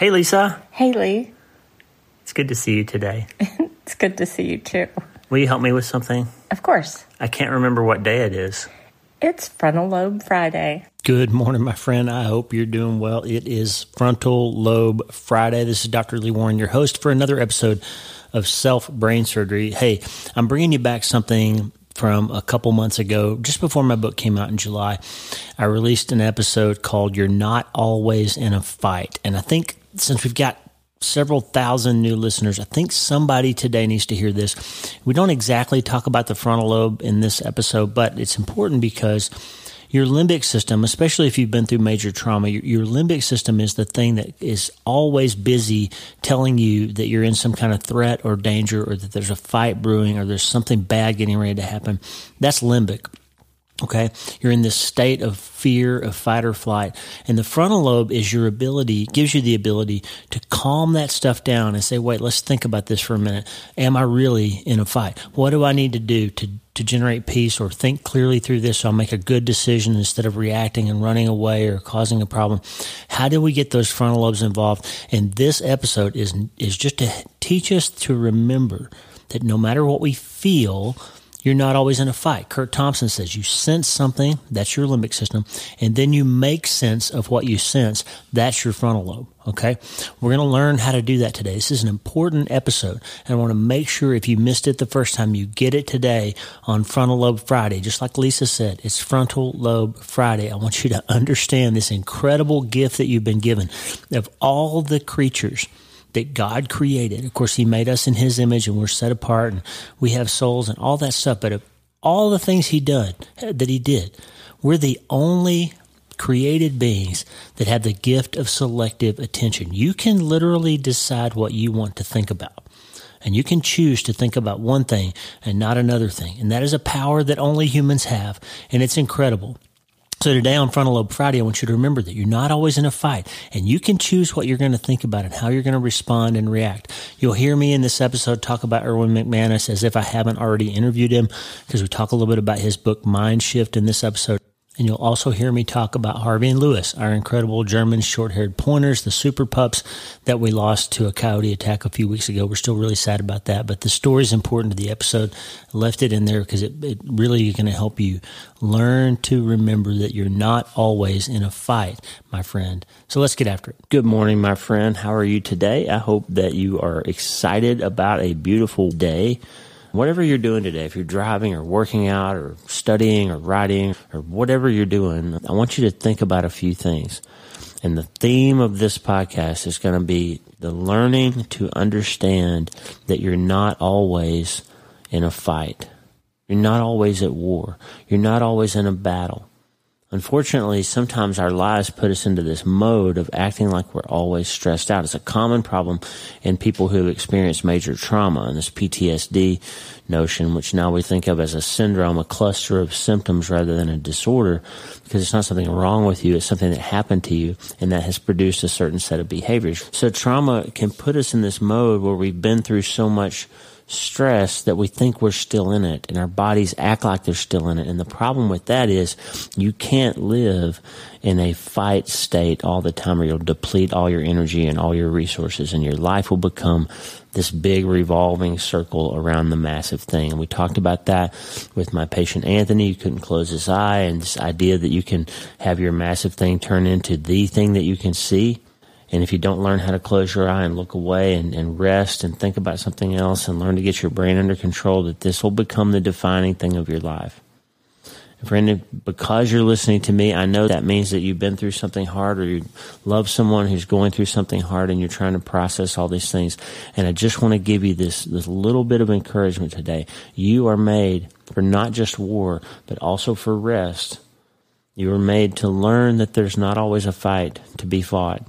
Hey, Lisa. Hey, Lee. It's good to see you today. it's good to see you too. Will you help me with something? Of course. I can't remember what day it is. It's Frontal Lobe Friday. Good morning, my friend. I hope you're doing well. It is Frontal Lobe Friday. This is Dr. Lee Warren, your host for another episode of Self Brain Surgery. Hey, I'm bringing you back something from a couple months ago, just before my book came out in July. I released an episode called You're Not Always in a Fight. And I think since we've got several thousand new listeners. I think somebody today needs to hear this. We don't exactly talk about the frontal lobe in this episode, but it's important because your limbic system, especially if you've been through major trauma, your, your, limbic system is the thing that is always busy telling you that you're in some kind of threat or danger or that there's a fight brewing or there's something bad getting ready to happen. That's limbic. Okay. You're in this state of fear, of fight or flight. And the frontal lobe is your ability, gives you the ability to calm that stuff down and say, wait, let's think about this for a minute. Am I really in a fight? What do I need to do to, to generate peace or think clearly through this so I'll make a good decision instead of reacting and running away or causing a problem? How do we get those frontal lobes involved? And this episode is, is just to teach us to remember that no matter what we feel, you're not always in a fight. Curt Thompson says you sense something, that's your limbic system, and then you make sense of what you sense, that's your frontal lobe. Okay. We're going to learn how to do that today. This is an important episode. And I want to make sure if you missed it the first time, you get it today on Frontal Lobe Friday. Just like Lisa said, it's Frontal Lobe Friday. I want you to understand this incredible gift that you've been given of all the creatures that God created. Of course, He made us in His image and we're set apart and we have souls and all that stuff. But all the things He did, that He did, we're the only created beings that have the gift of selective attention. You can literally decide what you want to think about. And you can choose to think about one thing and not another thing. And that is a power that only humans have. And it's incredible. So today on Frontal Lobe Friday, I want you to remember that you're not always in a fight and you can choose what you're going to think about and how you're going to respond and react. You'll hear me in this episode talk about Erwin McManus as if I haven't already interviewed him because we talk a little bit about his book Mind Shift in this episode. And you'll also hear me talk about Harvey and Lewis, our incredible German short haired pointers, the super pups that we lost to a coyote attack a few weeks ago. We're still really sad about that, but the story is important to the episode. I left it in there because it, it really is going to help you learn to remember that you're not always in a fight, my friend. So let's get after it. Good morning, my friend. How are you today? I hope that you are excited about a beautiful day Whatever you're doing today, if you're driving or working out or studying or writing or whatever you're doing, I want you to think about a few things. And the theme of this podcast is going to be the learning to understand that you're not always in a fight. You're not always at war. You're not always in a battle. Unfortunately, sometimes our lives put us into this mode of acting like we're always stressed out. It's a common problem in people who have experienced major trauma and this PTSD notion, which now we think of as a syndrome, a cluster of symptoms rather than a disorder, because it's not something wrong with you. It's something that happened to you and that has produced a certain set of behaviors. So trauma can put us in this mode where we've been through so much stress that we think we're still in it and our bodies act like they're still in it. And the problem with that is you can't live in a fight state all the time or you'll deplete all your energy and all your resources and your life will become this big revolving circle around the massive thing. And we talked about that with my patient Anthony. You couldn't close his eye and this idea that you can have your massive thing turn into the thing that you can see and if you don't learn how to close your eye and look away and, and rest and think about something else and learn to get your brain under control, that this will become the defining thing of your life. And friend, because you're listening to me, I know that means that you've been through something hard or you love someone who's going through something hard and you're trying to process all these things. And I just want to give you this, this little bit of encouragement today. You are made for not just war, but also for rest. You are made to learn that there's not always a fight to be fought.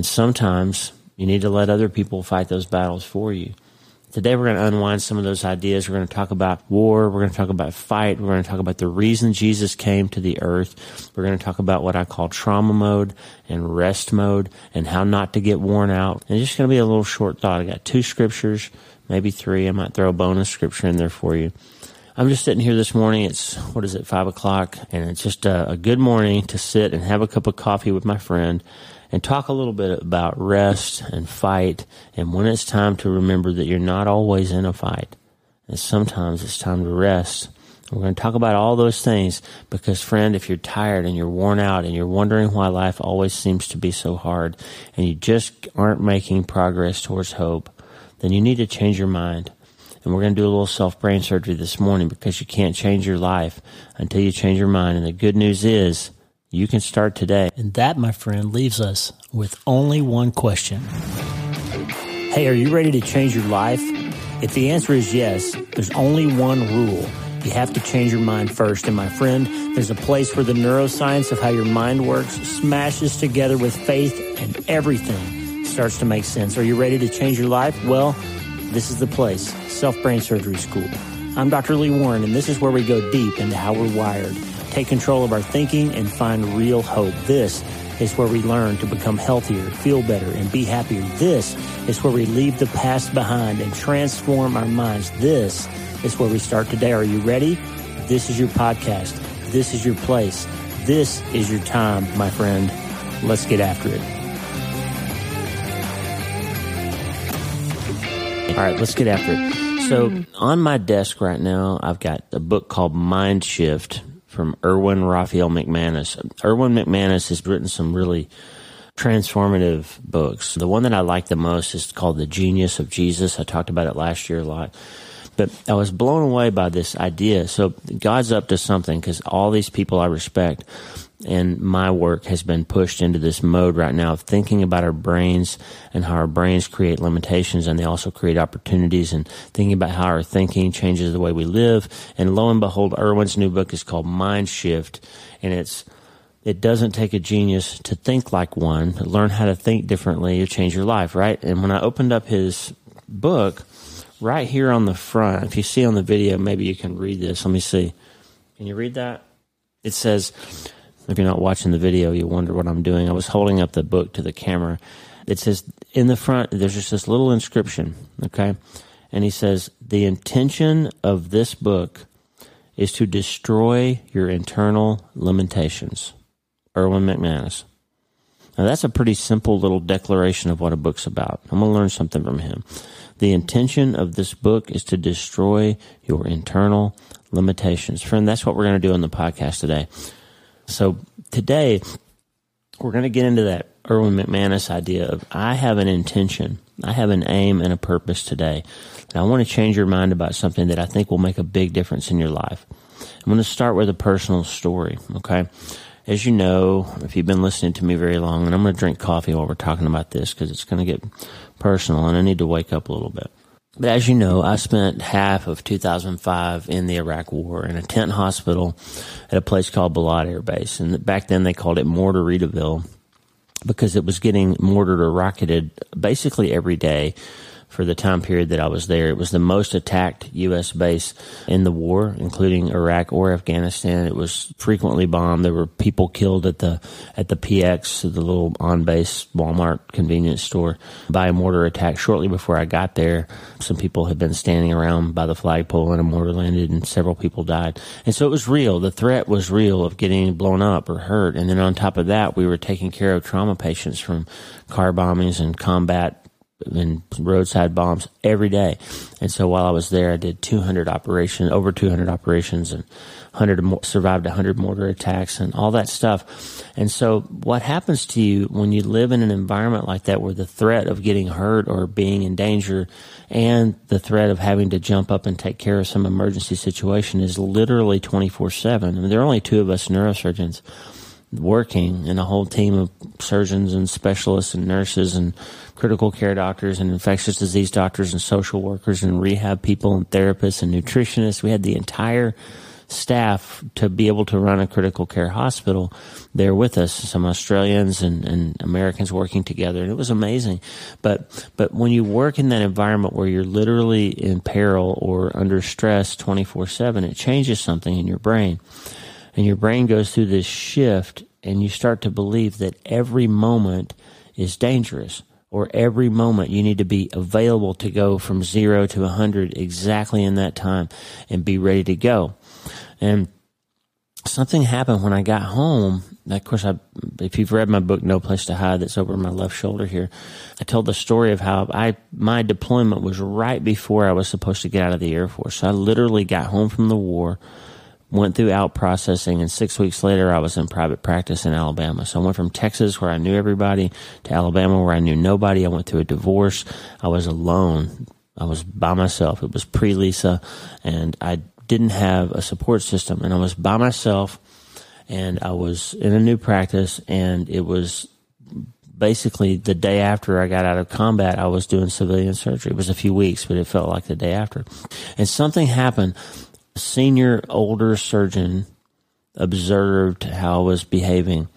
And sometimes you need to let other people fight those battles for you. Today we're going to unwind some of those ideas. We're going to talk about war. We're going to talk about fight. We're going to talk about the reason Jesus came to the earth. We're going to talk about what I call trauma mode and rest mode and how not to get worn out. And it's just going to be a little short thought. I got two scriptures, maybe three. I might throw a bonus scripture in there for you. I'm just sitting here this morning. It's, what is it, five o'clock? And it's just a, a good morning to sit and have a cup of coffee with my friend and talk a little bit about rest and fight and when it's time to remember that you're not always in a fight. And sometimes it's time to rest. We're going to talk about all those things because, friend, if you're tired and you're worn out and you're wondering why life always seems to be so hard and you just aren't making progress towards hope, then you need to change your mind. And we're going to do a little self brain surgery this morning because you can't change your life until you change your mind. And the good news is you can start today. And that, my friend, leaves us with only one question. Hey, are you ready to change your life? If the answer is yes, there's only one rule. You have to change your mind first. And my friend, there's a place where the neuroscience of how your mind works smashes together with faith and everything starts to make sense. Are you ready to change your life? Well, this is the place, Self Brain Surgery School. I'm Dr. Lee Warren, and this is where we go deep into how we're wired, take control of our thinking, and find real hope. This is where we learn to become healthier, feel better, and be happier. This is where we leave the past behind and transform our minds. This is where we start today. Are you ready? This is your podcast. This is your place. This is your time, my friend. Let's get after it. All right, let's get after it. So, hmm. on my desk right now, I've got a book called Mind Shift from Erwin Raphael McManus. Erwin McManus has written some really transformative books. The one that I like the most is called The Genius of Jesus. I talked about it last year a lot. But I was blown away by this idea. So God's up to something because all these people I respect and my work has been pushed into this mode right now of thinking about our brains and how our brains create limitations and they also create opportunities and thinking about how our thinking changes the way we live. And lo and behold, Erwin's new book is called Mind Shift and it's it doesn't take a genius to think like one, learn how to think differently to change your life, right? And when I opened up his book, right here on the front, if you see on the video, maybe you can read this. Let me see. Can you read that? It says, if you're not watching the video, you wonder what I'm doing. I was holding up the book to the camera. It says, in the front, there's just this little inscription, okay? And he says, the intention of this book is to destroy your internal limitations. Erwin McManus. Now, that's a pretty simple little declaration of what a book's about. I'm going to learn something from him. The intention of this book is to destroy your internal limitations. Friend, that's what we're going to do on the podcast today. So today, we're going to get into that Erwin McManus idea of I have an intention, I have an aim and a purpose today. And I want to change your mind about something that I think will make a big difference in your life. I'm going to start with a personal story, okay? As you know, if you've been listening to me very long, and I'm going to drink coffee while we're talking about this because it's going to get personal and I need to wake up a little bit. But as you know, I spent half of 2005 in the Iraq War in a tent hospital at a place called Balad Air Base. And back then they called it Mortaritaville because it was getting mortared or rocketed basically every day for the time period that I was there. It was the most attacked U.S. base in the war, including Iraq or Afghanistan. It was frequently bombed. There were people killed at the at the PX, the little on base Walmart convenience store, by a mortar attack. Shortly before I got there, some people had been standing around by the flagpole and a mortar landed, and several people died. And so it was real. The threat was real of getting blown up or hurt. And then on top of that, we were taking care of trauma patients from car bombings and combat and roadside bombs every day. And so while I was there, I did 200 operations, over 200 operations and 100 survived 100 mortar attacks and all that stuff. And so what happens to you when you live in an environment like that where the threat of getting hurt or being in danger and the threat of having to jump up and take care of some emergency situation is literally 24 7. I mean, there are only two of us neurosurgeons working and a whole team of surgeons and specialists and nurses and critical care doctors and infectious disease doctors and social workers and rehab people and therapists and nutritionists. We had the entire staff to be able to run a critical care hospital there with us. Some Australians and, and Americans working together, and it was amazing. But but when you work in that environment where you're literally in peril or under stress twenty four seven, it changes something in your brain and your brain goes through this shift and you start to believe that every moment is dangerous or every moment you need to be available to go from zero to a hundred exactly in that time and be ready to go. And something happened when I got home. Of course, I, if you've read my book, No Place to Hide, that's over my left shoulder here, I told the story of how I my deployment was right before I was supposed to get out of the Air Force. So I literally got home from the war, went through out processing, and six weeks later, I was in private practice in Alabama. So I went from Texas, where I knew everybody, to Alabama, where I knew nobody. I went through a divorce. I was alone. I was by myself. It was pre Lisa, and I didn't have a support system, and I was by myself, and I was in a new practice, and it was basically the day after I got out of combat, I was doing civilian surgery. It was a few weeks, but it felt like the day after. And something happened. Senior, older surgeon observed how I was behaving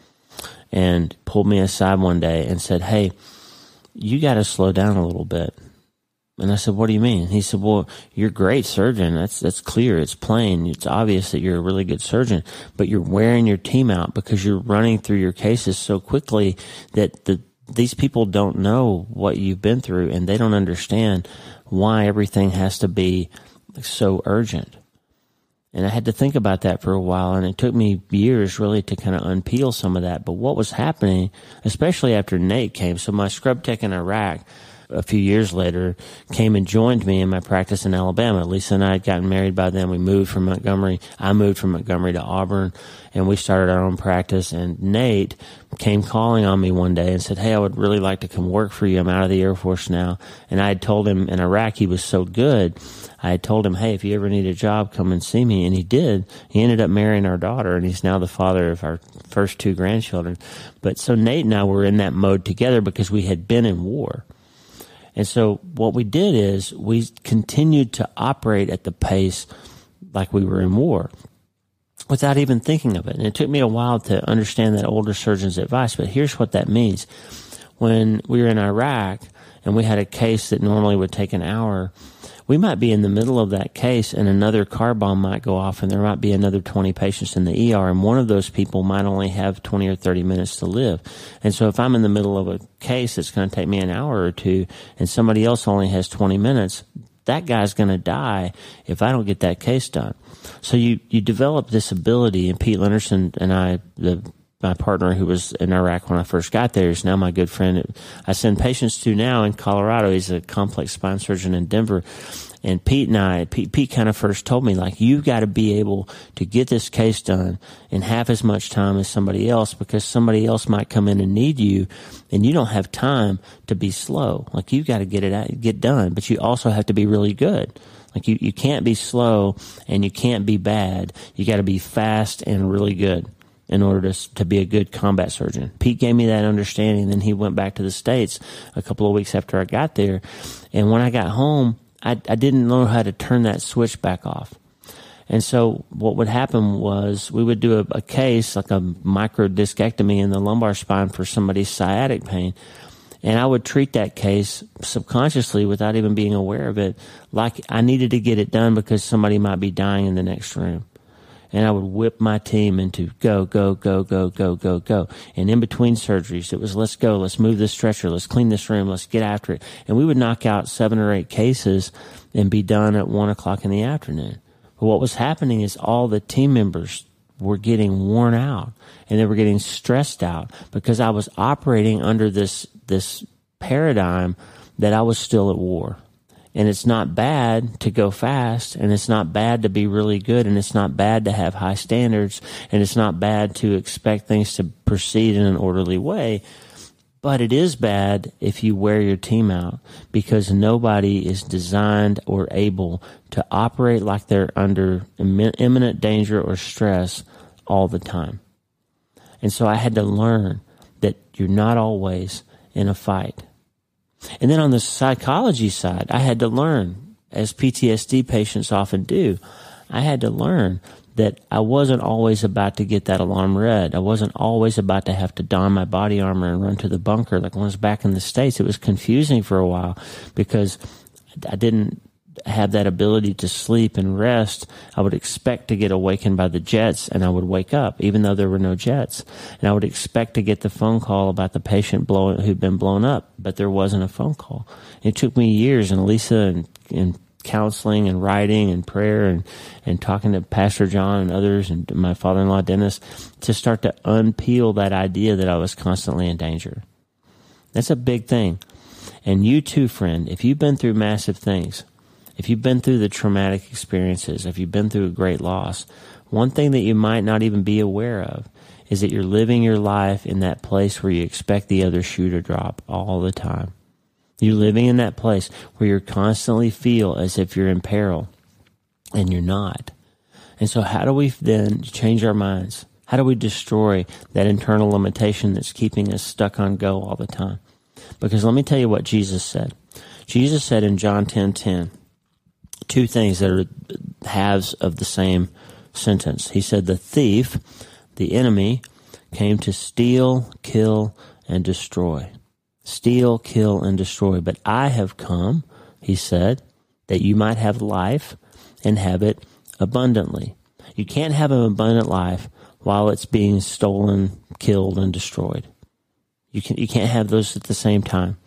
and pulled me aside one day and said, Hey, you got to slow down a little bit. And I said, "What do you mean?" He said, "Well, you're a great surgeon. That's that's clear. It's plain. It's obvious that you're a really good surgeon. But you're wearing your team out because you're running through your cases so quickly that the these people don't know what you've been through, and they don't understand why everything has to be so urgent." And I had to think about that for a while, and it took me years really to kind of unpeel some of that. But what was happening, especially after Nate came, so my scrub tech in Iraq a few years later, came and joined me in my practice in Alabama. Lisa and I had gotten married by then. We moved from Montgomery. I moved from Montgomery to Auburn and we started our own practice. And Nate came calling on me one day and said, Hey, I would really like to come work for you. I'm out of the Air Force now. And I had told him in Iraq he was so good. I had told him, Hey, if you ever need a job, come and see me. And he did. He ended up marrying our daughter and he's now the father of our first two grandchildren. But so Nate and I were in that mode together because we had been in war. And so what we did is we continued to operate at the pace like we were in war without even thinking of it. And it took me a while to understand that older surgeon's advice, but here's what that means. When we were in Iraq and we had a case that normally would take an hour, we might be in the middle of that case and another car bomb might go off and there might be another 20 patients in the ER and one of those people might only have 20 or 30 minutes to live. And so if I'm in the middle of a case that's going to take me an hour or two and somebody else only has 20 minutes, that guy's going to die if I don't get that case done. So you, you develop this ability and Pete Lennerson and I, the my partner who was in Iraq when I first got there is now my good friend. I send patients to now in Colorado. He's a complex spine surgeon in Denver. And Pete and I, Pete, Pete kind of first told me, like, you've got to be able to get this case done in half as much time as somebody else because somebody else might come in and need you and you don't have time to be slow. Like, you've got to get it out, get done, but you also have to be really good. Like, you, you can't be slow and you can't be bad. You got to be fast and really good in order to, to be a good combat surgeon. Pete gave me that understanding. Then he went back to the States a couple of weeks after I got there. And when I got home, I, I didn't know how to turn that switch back off. And so what would happen was we would do a, a case like a micro discectomy in the lumbar spine for somebody's sciatic pain. And I would treat that case subconsciously without even being aware of it, like I needed to get it done because somebody might be dying in the next room and I would whip my team into go, go, go, go, go, go, go. And in between surgeries, it was let's go, let's move this stretcher, let's clean this room, let's get after it. And we would knock out seven or eight cases and be done at one o'clock in the afternoon. But what was happening is all the team members were getting worn out and they were getting stressed out because I was operating under this, this paradigm that I was still at war. And it's not bad to go fast, and it's not bad to be really good, and it's not bad to have high standards, and it's not bad to expect things to proceed in an orderly way. But it is bad if you wear your team out because nobody is designed or able to operate like they're under imminent danger or stress all the time. And so I had to learn that you're not always in a fight. And then on the psychology side, I had to learn, as PTSD patients often do, I had to learn that I wasn't always about to get that alarm red. I wasn't always about to have to don my body armor and run to the bunker. Like when I was back in the States, it was confusing for a while because I didn't have that ability to sleep and rest, I would expect to get awakened by the jets and I would wake up, even though there were no jets. And I would expect to get the phone call about the patient who'd been blown up, but there wasn't a phone call. It took me years and Lisa and, and counseling and writing and prayer and, and talking to Pastor John and others and my father in law Dennis to start to unpeel that idea that I was constantly in danger. That's a big thing. And you too, friend, if you've been through massive things, if you've been through the traumatic experiences, if you've been through a great loss, one thing that you might not even be aware of is that you're living your life in that place where you expect the other shoe to drop all the time. You're living in that place where you constantly feel as if you're in peril and you're not. And so how do we then change our minds? How do we destroy that internal limitation that's keeping us stuck on go all the time? Because let me tell you what Jesus said. Jesus said in John 10:10 10, 10, two things that are halves of the same sentence. He said the thief, the enemy, came to steal, kill, and destroy. Steal, kill, and destroy. But I have come, he said, that you might have life and have it abundantly. You can't have an abundant life while it's being stolen, killed, and destroyed. You can you can't have those at the same time.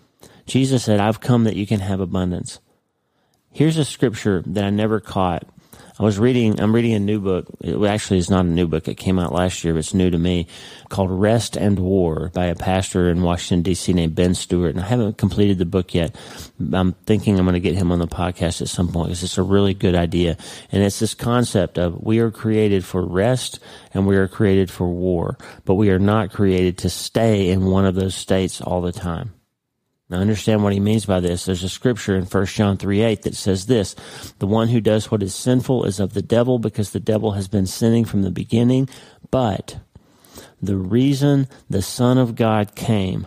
Jesus said, I've come that you can have abundance. Here's a scripture that I never caught I was reading, I'm reading a new book. It actually is not a new book. It came out last year, but it's new to me called Rest and War by a pastor in Washington DC named Ben Stuart. And I haven't completed the book yet. I'm thinking I'm going to get him on the podcast at some point because it's a really good idea. And it's this concept of we are created for rest and we are created for war, but we are not created to stay in one of those states all the time. Now understand what he means by this. There's a scripture in 1 John 3 8 that says this The one who does what is sinful is of the devil because the devil has been sinning from the beginning. But the reason the Son of God came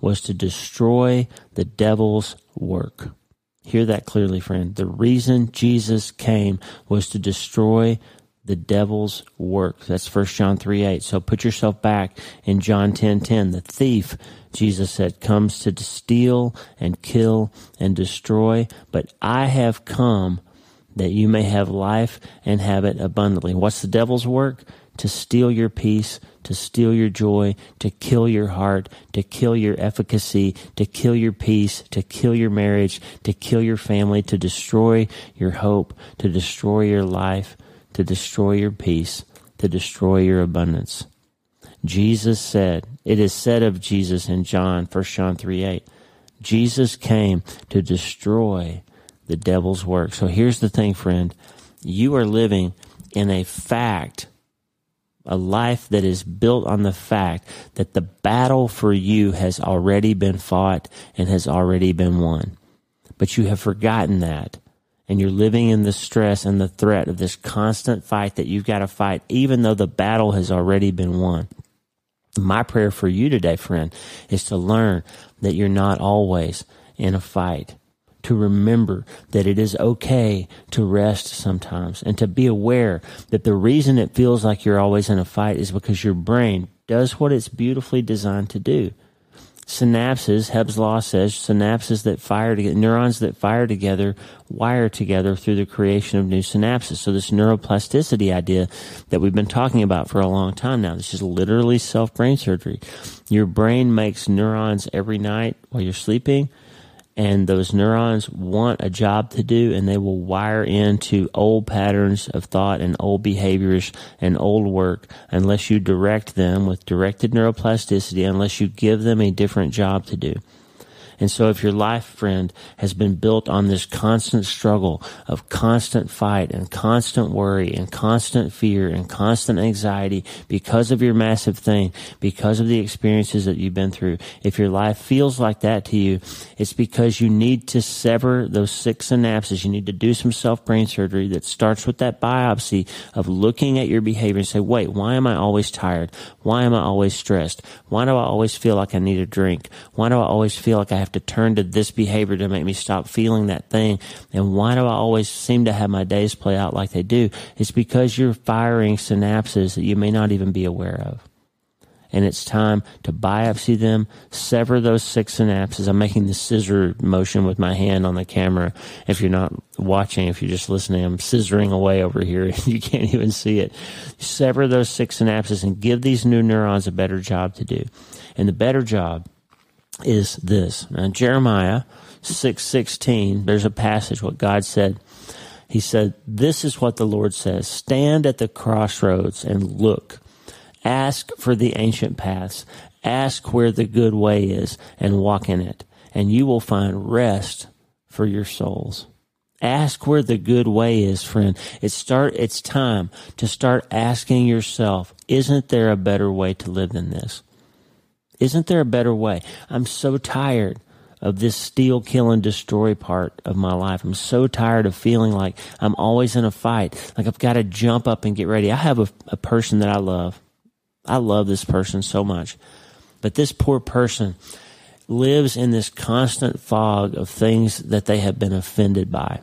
was to destroy the devil's work. Hear that clearly, friend. The reason Jesus came was to destroy the devil's work. That's 1 John 3 8. So put yourself back in John 10 10. The thief, Jesus said, comes to steal and kill and destroy, but I have come that you may have life and have it abundantly. What's the devil's work? To steal your peace, to steal your joy, to kill your heart, to kill your efficacy, to kill your peace, to kill your marriage, to kill your family, to destroy your hope, to destroy your life to destroy your peace, to destroy your abundance. Jesus said, it is said of Jesus in John, 1 John 3 8, Jesus came to destroy the devil's work. So here's the thing, friend. You are living in a fact, a life that is built on the fact that the battle for you has already been fought and has already been won. But you have forgotten that and you're living in the stress and the threat of this constant fight that you've got to fight, even though the battle has already been won. My prayer for you today, friend, is to learn that you're not always in a fight. To remember that it is okay to rest sometimes and to be aware that the reason it feels like you're always in a fight is because your brain does what it's beautifully designed to do synapses, Hebb's law says synapses that fire together, neurons that fire together, wire together through the creation of new synapses. So this neuroplasticity idea that we've been talking about for a long time now, this is literally self brain surgery. Your brain makes neurons every night while you're sleeping and those neurons want a job to do and they will wire into old patterns of thought and old behaviors and old work unless you direct them with directed neuroplasticity, unless you give them a different job to do. And so if your life, friend, has been built on this constant struggle of constant fight and constant worry and constant fear and constant anxiety because of your massive thing, because of the experiences that you've been through, if your life feels like that to you, it's because you need to sever those six synapses. You need to do some self brain surgery that starts with that biopsy of looking at your behavior and say, wait, why am I always tired? Why am I always stressed? Why do I always feel like I need a drink? Why do I always feel like I have have to turn to this behavior to make me stop feeling that thing? And why do I always seem to have my days play out like they do? It's because you're firing synapses that you may not even be aware of. And it's time to biopsy them, sever those six synapses. I'm making the scissor motion with my hand on the camera. If you're not watching, if you're just listening, I'm scissoring away over here. you can't even see it. Sever those six synapses and give these new neurons a better job to do. And the better job is this. Now, Jeremiah 6:16, there's a passage what God said. He said, "This is what the Lord says: Stand at the crossroads and look. Ask for the ancient paths. Ask where the good way is and walk in it, and you will find rest for your souls." Ask where the good way is, friend. It's start, it's time to start asking yourself, isn't there a better way to live than this? Isn't there a better way? I'm so tired of this steal, kill, and destroy part of my life. I'm so tired of feeling like I'm always in a fight. Like I've got to jump up and get ready. I have a, a person that I love. I love this person so much. But this poor person lives in this constant fog of things that they have been offended by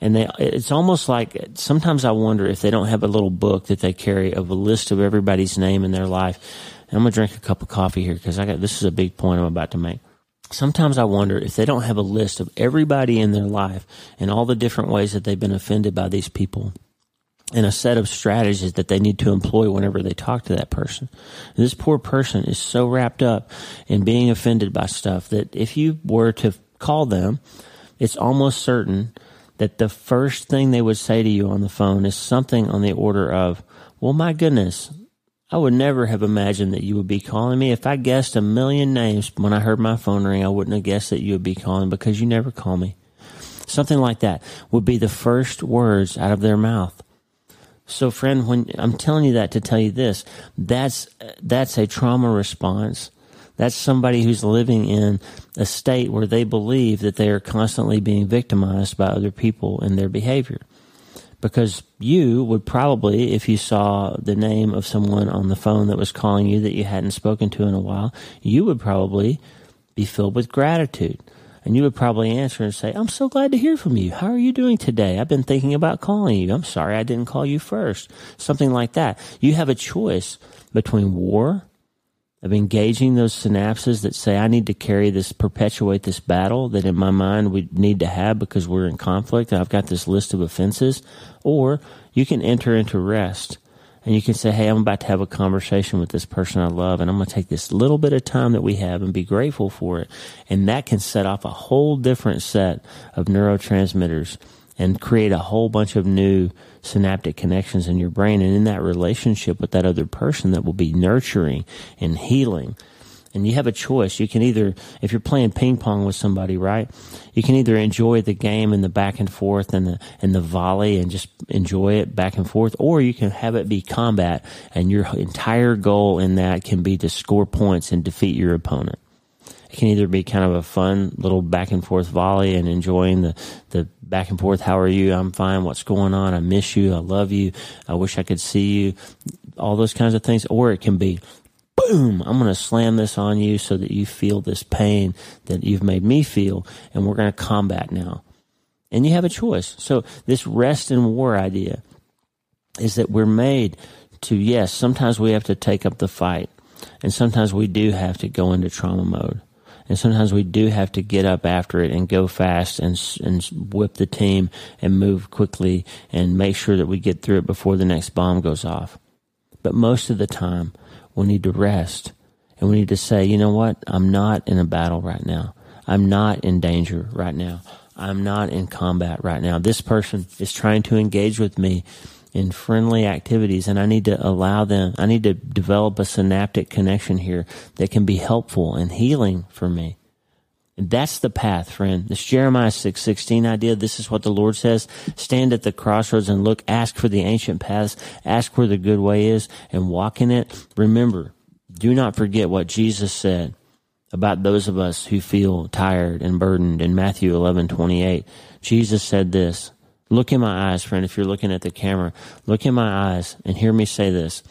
and they it's almost like sometimes I wonder if they don't have a little book that they carry of a list of everybody's name in their life. I'm gonna drink a cup of coffee here because I got this is a big point I'm about to make. Sometimes I wonder if they don't have a list of everybody in their life and all the different ways that they've been offended by these people and a set of strategies that they need to employ whenever they talk to that person. And this poor person is so wrapped up in being offended by stuff that if you were to call them, it's almost certain that the first thing they would say to you on the phone is something on the order of, Well, my goodness, I would never have imagined that you would be calling me. If I guessed a million names when I heard my phone ring, I wouldn't have guessed that you would be calling because you never call me. Something like that would be the first words out of their mouth. So friend, when I'm telling you that to tell you this, that's, that's a trauma response that's somebody who's living in a state where they believe that they are constantly being victimized by other people and their behavior. Because you would probably, if you saw the name of someone on the phone that was calling you that you hadn't spoken to in a while, you would probably be filled with gratitude. And you would probably answer and say, I'm so glad to hear from you. How are you doing today? I've been thinking about calling you. I'm sorry I didn't call you first. Something like that. You have a choice between war of engaging those synapses that say, I need to carry this, perpetuate this battle that in my mind we need to have because we're in conflict and I've got this list of offenses. Or you can enter into rest and you can say, Hey, I'm about to have a conversation with this person I love and I'm going to take this little bit of time that we have and be grateful for it. And that can set off a whole different set of neurotransmitters and create a whole bunch of new synaptic connections in your brain and in that relationship with that other person that will be nurturing and healing. And you have a choice. You can either, if you're playing ping pong with somebody, right? You can either enjoy the game and the back and forth and the, and the volley and just enjoy it back and forth, or you can have it be combat and your entire goal in that can be to score points and defeat your opponent. It can either be kind of a fun little back and forth volley and enjoying the, the back and forth. How are you? I'm fine. What's going on? I miss you. I love you. I wish I could see you. All those kinds of things. Or it can be, boom, I'm going to slam this on you so that you feel this pain that you've made me feel. And we're going to combat now. And you have a choice. So this rest and war idea is that we're made to, yes, sometimes we have to take up the fight. And sometimes we do have to go into trauma mode and sometimes we do have to get up after it and go fast and and whip the team and move quickly and make sure that we get through it before the next bomb goes off. But most of the time, we need to rest and we need to say, you know what? I'm not in a battle right now. I'm not in danger right now. I'm not in combat right now. This person is trying to engage with me in friendly activities and I need to allow them, I need to develop a synaptic connection here that can be helpful and healing for me. And that's the path, friend. This Jeremiah 6:16 idea, this is what the Lord says, stand at the crossroads and look, ask for the ancient paths, ask where the good way is and walk in it. Remember, do not forget what Jesus said about those of us who feel tired and burdened in Matthew 11:28. Jesus said this, Look in my eyes, friend, if you're looking at the camera. Look in my eyes and hear me say this.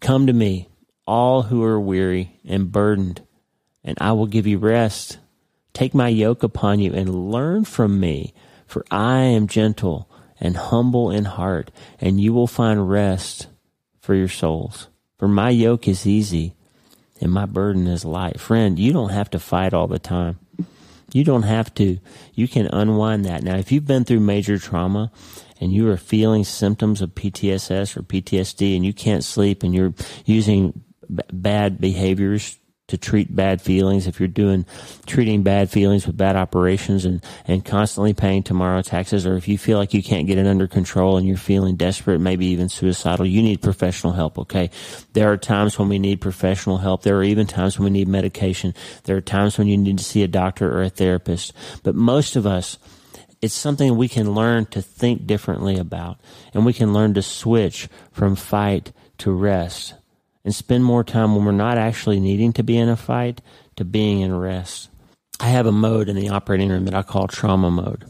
Come to me, all who are weary and burdened, and I will give you rest. Take my yoke upon you and learn from me, for I am gentle and humble in heart, and you will find rest for your souls. For my yoke is easy and my burden is light. Friend, you don't have to fight all the time. You don't have to. You can unwind that. Now, if you've been through major trauma and you are feeling symptoms of PTSS or PTSD and you can't sleep and you're using b- bad behaviors to treat bad feelings, if you're doing treating bad feelings with bad operations and, and constantly paying tomorrow taxes, or if you feel like you can't get it under control and you're feeling desperate, maybe even suicidal, you need professional help, okay? There are times when we need professional help. There are even times when we need medication. There are times when you need to see a doctor or a therapist. But most of us, it's something we can learn to think differently about and we can learn to switch from fight to rest and spend more time when we're not actually needing to be in a fight to being in rest. I have a mode in the operating room that I call trauma mode.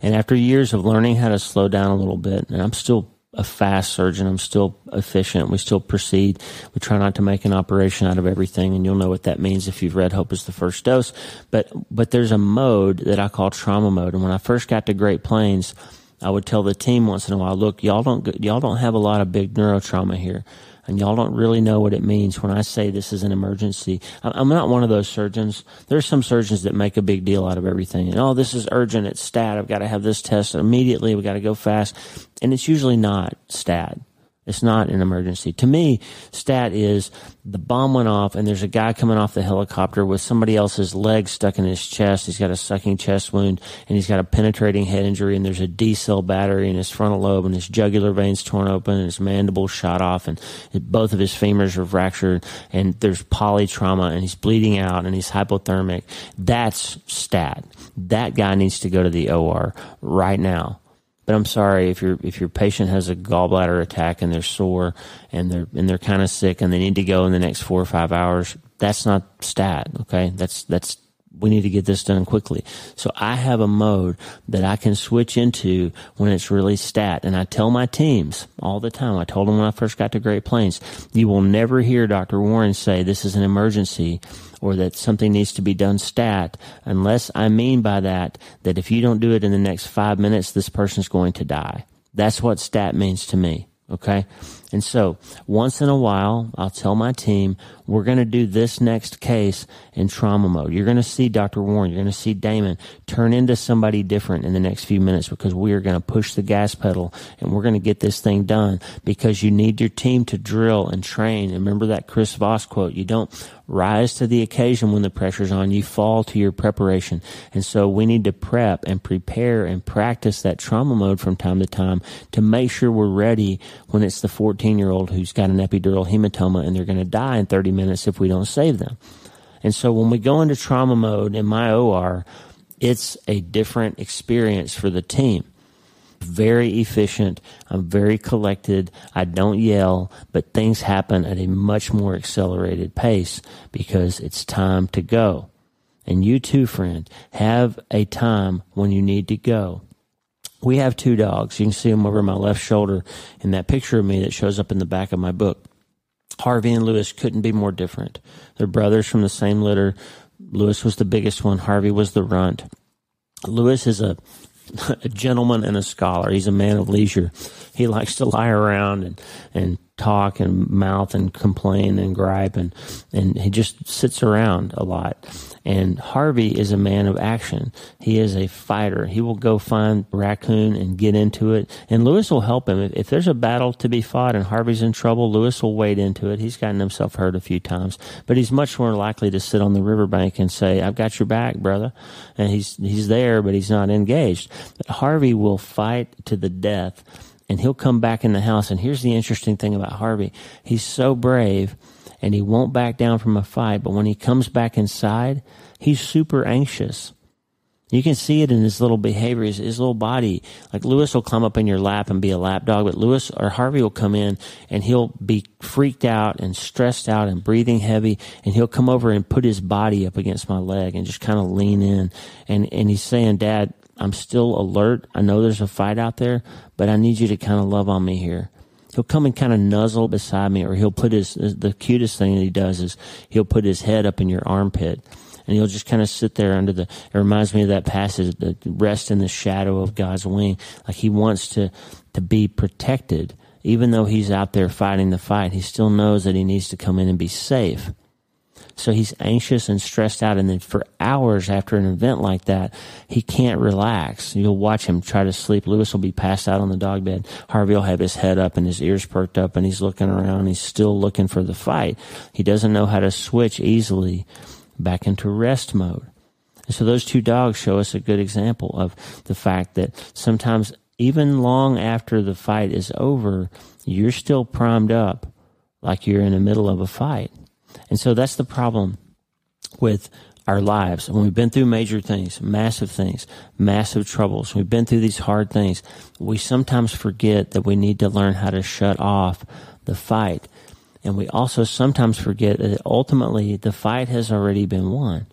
And after years of learning how to slow down a little bit, and I'm still a fast surgeon, I'm still efficient, we still proceed. We try not to make an operation out of everything, and you'll know what that means if you've read Hope is the First Dose. But, but there's a mode that I call trauma mode. And when I first got to Great Plains, I would tell the team once in a while, look, y'all don't, y'all don't have a lot of big neurotrauma here and y'all don't really know what it means when I say this is an emergency. I'm not one of those surgeons. There's some surgeons that make a big deal out of everything. And, oh, this is urgent. It's stat. I've got to have this test immediately. We got to go fast. And it's usually not stat. It's not an emergency. To me, stat is the bomb went off and there's a guy coming off the helicopter with somebody else's leg stuck in his chest. He's got a sucking chest wound and he's got a penetrating head injury and there's a D cell battery in his frontal lobe and his jugular veins torn open and his mandible shot off and both of his femurs are fractured and there's polytrauma and he's bleeding out and he's hypothermic. That's stat. That guy needs to go to the OR right now. But I'm sorry if your if your patient has a gallbladder attack and they're sore and they're and they're kind of sick and they need to go in the next four or five hours. That's not stat. Okay, that's that's we need to get this done quickly. So I have a mode that I can switch into when it's really stat. And I tell my teams all the time. I told them when I first got to Great Plains, you will never hear Dr. Warren say this is an emergency or that something needs to be done stat unless I mean by that that if you don't do it in the next five minutes, this person's going to die. That's what stat means to me. Okay. And so once in a while, I'll tell my team, we're going to do this next case in trauma mode. You're going to see Dr. Warren. You're going to see Damon turn into somebody different in the next few minutes because we are going to push the gas pedal and we're going to get this thing done because you need your team to drill and train. And remember that Chris Voss quote. You don't rise to the occasion when the pressure's on. You fall to your preparation. And so we need to prep and prepare and practice that trauma mode from time to time to make sure we're ready when it's the 14 year old who's got an epidural hematoma and they're going to die in 30 minutes if we don't save them. And so when we go into trauma mode in my OR, it's a different experience for the team. Very efficient. I'm very collected. I don't yell, but things happen at a much more accelerated pace because it's time to go. And you too, friend, have a time when you need to go. We have two dogs. You can see them over my left shoulder in that picture of me that shows up in the back of my book. Harvey and Lewis couldn't be more different. They're brothers from the same litter. Lewis was the biggest one. Harvey was the runt. Lewis is a, a gentleman and a scholar. He's a man of leisure. He likes to lie around and, and talk and mouth and complain and gripe and, and he just sits around a lot. And Harvey is a man of action. He is a fighter. He will go find raccoon and get into it. And Lewis will help him. If, if there's a battle to be fought and Harvey's in trouble, Lewis will wade into it. He's gotten himself hurt a few times, but he's much more likely to sit on the riverbank and say, I've got your back, brother. And he's, he's there, but he's not engaged. But Harvey will fight to the death and he'll come back in the house. And here's the interesting thing about Harvey. He's so brave and he won't back down from a fight. But when he comes back inside, he's super anxious. You can see it in his little behavior, his, his, little body. Like Lewis will come up in your lap and be a lap dog, but Lewis or Harvey will come in and he'll be freaked out and stressed out and breathing heavy, and he'll come over and put his body up against my leg and just kind of lean in. And and he's saying, "Dad, I'm still alert. I know there's a fight out there, but I need you to kind of love on me here." he'll come and kind of nuzzle beside me, or he'll put his the cutest thing that he does is he'll put his head up in your armpit, and he'll just kind of sit there under the. It reminds me of that passage, the rest in the shadow of God's wing, like he wants to to be protected, even though he's out there fighting the fight. He still knows that he needs to come in and be safe. So he's anxious and stressed out. And then for hours after an event like that, he can't relax. You'll watch him try to sleep. Lewis will be passed out on the dog bed. Harvey will have his head up and his ears perked up and he's looking around. He's still looking for the fight. He doesn't know how to switch easily back into rest mode. And so those two dogs show us a good example of the fact that sometimes even long after the fight is over, you're still primed up like you're in the middle of a fight. And so that's the problem with our lives. When we've been through major things, massive things, massive troubles, we've been through these hard things, we sometimes forget that we need to learn how to shut off the fight. And we also sometimes forget that ultimately the fight has already been won.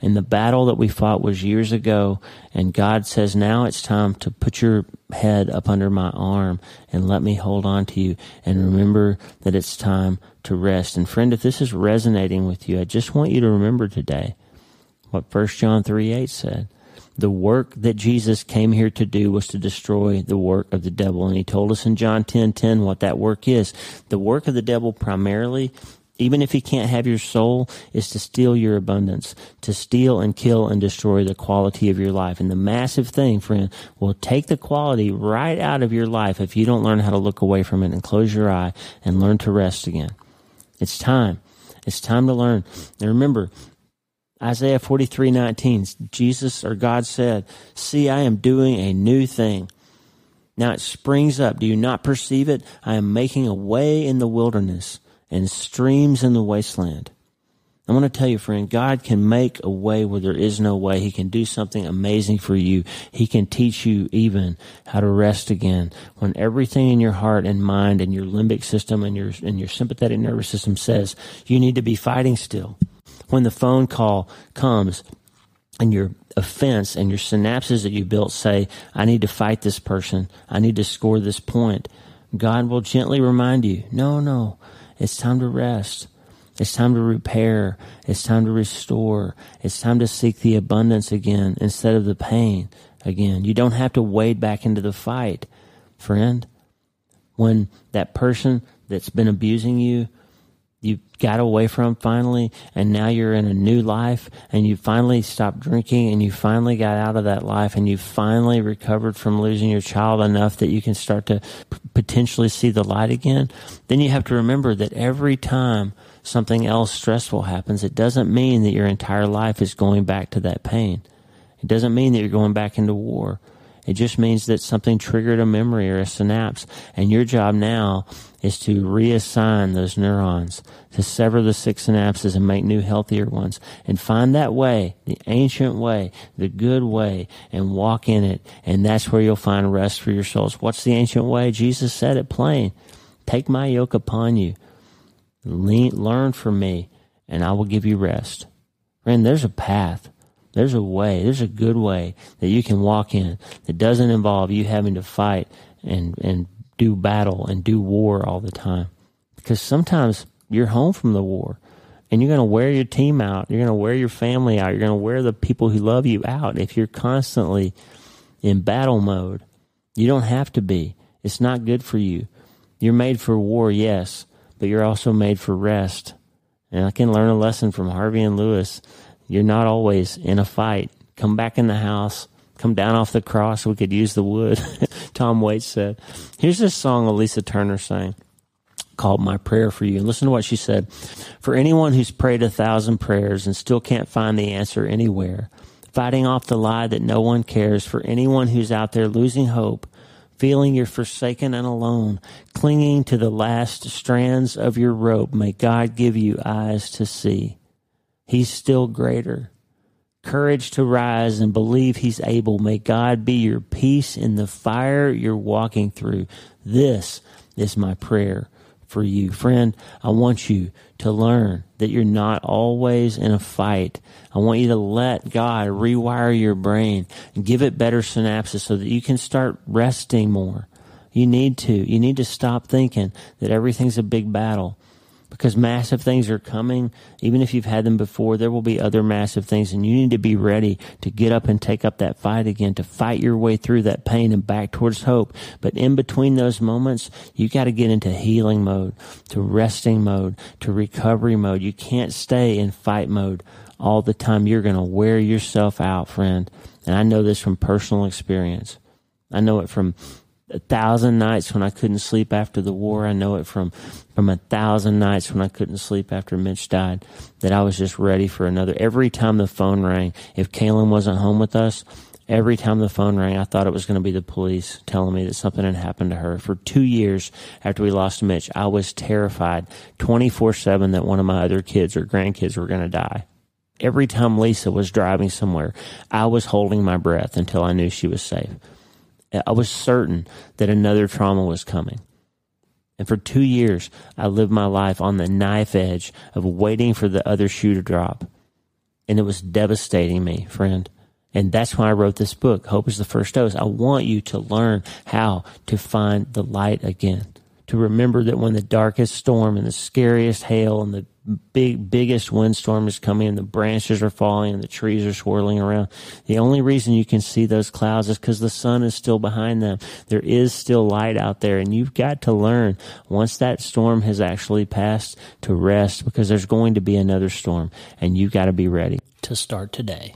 And the battle that we fought was years ago. And God says, now it's time to put your head up under my arm and let me hold on to you. And remember that it's time to rest. And friend, if this is resonating with you, I just want you to remember today what 1 John 3 8 said. The work that Jesus came here to do was to destroy the work of the devil. And he told us in John 10 10 what that work is. The work of the devil primarily even if he can't have your soul, is to steal your abundance, to steal and kill and destroy the quality of your life. And the massive thing, friend, will take the quality right out of your life if you don't learn how to look away from it and close your eye and learn to rest again. It's time. It's time to learn. And remember, Isaiah 43 19, Jesus or God said, See, I am doing a new thing. Now it springs up. Do you not perceive it? I am making a way in the wilderness and streams in the wasteland. I want to tell you, friend, God can make a way where there is no way. He can do something amazing for you. He can teach you even how to rest again. When everything in your heart and mind and your limbic system and your, and your sympathetic nervous system says you need to be fighting still. When the phone call comes and your offense and your synapses that you built say, I need to fight this person. I need to score this point. God will gently remind you, no, no, it's time to rest. It's time to repair. It's time to restore. It's time to seek the abundance again instead of the pain again. You don't have to wade back into the fight, friend. When that person that's been abusing you you got away from finally and now you're in a new life and you finally stopped drinking and you finally got out of that life and you finally recovered from losing your child enough that you can start to potentially see the light again then you have to remember that every time something else stressful happens it doesn't mean that your entire life is going back to that pain. It doesn't mean that you're going back into war it just means that something triggered a memory or a synapse. And your job now is to reassign those neurons, to sever the sick synapses and make new, healthier ones. And find that way, the ancient way, the good way, and walk in it. And that's where you'll find rest for your souls. What's the ancient way? Jesus said it plain. Take my yoke upon you. learn from me, and I will give you rest. Friend, there's a path. There's a way, there's a good way that you can walk in that doesn't involve you having to fight and, and do battle and do war all the time. Because sometimes you're home from the war and you're going to wear your team out. You're going to wear your family out. You're going to wear the people who love you out if you're constantly in battle mode. You don't have to be. It's not good for you. You're made for war, yes, but you're also made for rest. And I can learn a lesson from Harvey and Lewis you're not always in a fight. Come back in the house. Come down off the cross. We could use the wood. Tom Waits said. Here's this song Alisa Turner sang called My Prayer for You. And listen to what she said. For anyone who's prayed a thousand prayers and still can't find the answer anywhere, fighting off the lie that no one cares, for anyone who's out there losing hope, feeling you're forsaken and alone, clinging to the last strands of your rope, may God give you eyes to see. He's still greater. Courage to rise and believe He's able. May God be your peace in the fire you're walking through. This is my prayer for you. Friend, I want you to learn that you're not always in a fight. I want you to let God rewire your brain and give it better synapses so that you can start resting more. You need to. You need to stop thinking that everything's a big battle because massive things are coming. Even if you've had them before, there will be other massive things and you need to be ready to get up and take up that fight again, to fight your way through that pain and back towards hope. But in between those moments, you got to get into healing mode, to resting mode, to recovery mode. You can't stay in fight mode all the time. You're going to wear yourself out, friend. And I know this from personal experience. I know it from a thousand nights when I couldn't sleep after the war. I know it from from a thousand nights when I couldn't sleep after Mitch died. That I was just ready for another. Every time the phone rang, if Kaylin wasn't home with us, every time the phone rang, I thought it was going to be the police telling me that something had happened to her. For two years after we lost Mitch, I was terrified, twenty four seven, that one of my other kids or grandkids were going to die. Every time Lisa was driving somewhere, I was holding my breath until I knew she was safe. I was certain that another trauma was coming. And for two years, I lived my life on the knife edge of waiting for the other shoe to drop. And it was devastating me, friend. And that's why I wrote this book, Hope is the First Dose. I want you to learn how to find the light again to remember that when the darkest storm and the scariest hail and the big biggest windstorm is coming and the branches are falling and the trees are swirling around. The only reason you can see those clouds is because the sun is still behind them. There is still light out there and you've got to learn once that storm has actually passed to rest because there's going to be another storm and you've got to be ready. To start today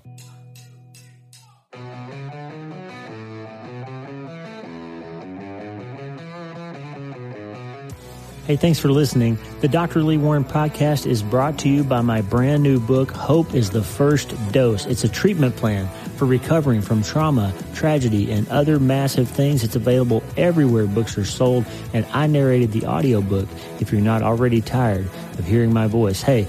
Hey, thanks for listening. The Dr. Lee Warren podcast is brought to you by my brand new book, Hope is the First Dose. It's a treatment plan for recovering from trauma, tragedy, and other massive things. It's available everywhere books are sold, and I narrated the audiobook if you're not already tired of hearing my voice. Hey,